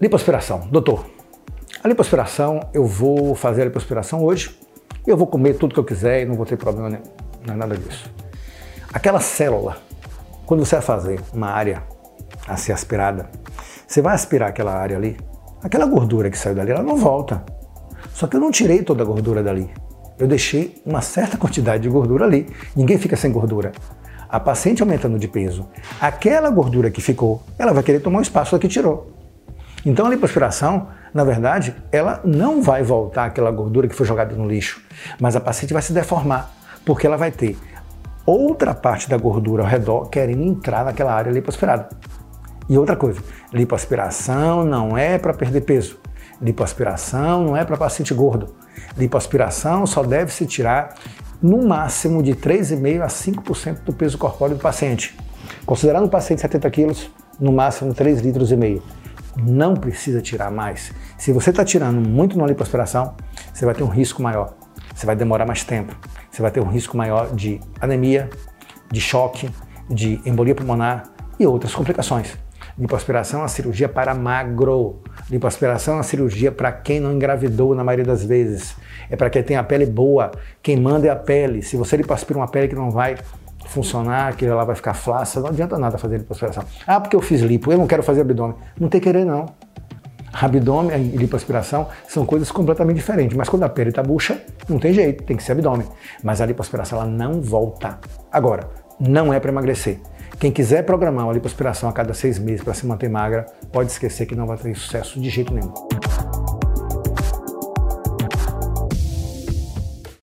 Lipoaspiração. Doutor, a lipoaspiração, eu vou fazer a lipoaspiração hoje eu vou comer tudo que eu quiser e não vou ter problema nenhum. Não é nada disso. Aquela célula, quando você vai fazer uma área a ser aspirada, você vai aspirar aquela área ali, aquela gordura que saiu dali, ela não volta. Só que eu não tirei toda a gordura dali. Eu deixei uma certa quantidade de gordura ali. Ninguém fica sem gordura. A paciente aumentando de peso, aquela gordura que ficou, ela vai querer tomar o espaço que tirou. Então a lipoaspiração, na verdade, ela não vai voltar aquela gordura que foi jogada no lixo, mas a paciente vai se deformar, porque ela vai ter outra parte da gordura ao redor querendo entrar naquela área lipoaspirada. E outra coisa, lipoaspiração não é para perder peso. Lipoaspiração não é para paciente gordo. Lipoaspiração só deve se tirar no máximo de 3,5% a 5% do peso corpóreo do paciente. Considerando o paciente 70 quilos, no máximo 3 litros e meio não precisa tirar mais. Se você está tirando muito na lipoaspiração, você vai ter um risco maior. Você vai demorar mais tempo. Você vai ter um risco maior de anemia, de choque, de embolia pulmonar e outras complicações. Lipoaspiração é uma cirurgia para magro. Lipoaspiração é uma cirurgia para quem não engravidou na maioria das vezes. É para quem tem a pele boa. Quem manda é a pele. Se você lipoaspira uma pele que não vai funcionar, que ela vai ficar flácida, não adianta nada fazer lipoaspiração. Ah, porque eu fiz lipo, eu não quero fazer abdômen. Não tem querer, não. Abdômen e lipoaspiração são coisas completamente diferentes, mas quando a pele está bucha, não tem jeito, tem que ser abdômen. Mas a lipoaspiração ela não volta. Agora, não é para emagrecer. Quem quiser programar uma lipoaspiração a cada seis meses para se manter magra, pode esquecer que não vai ter sucesso de jeito nenhum.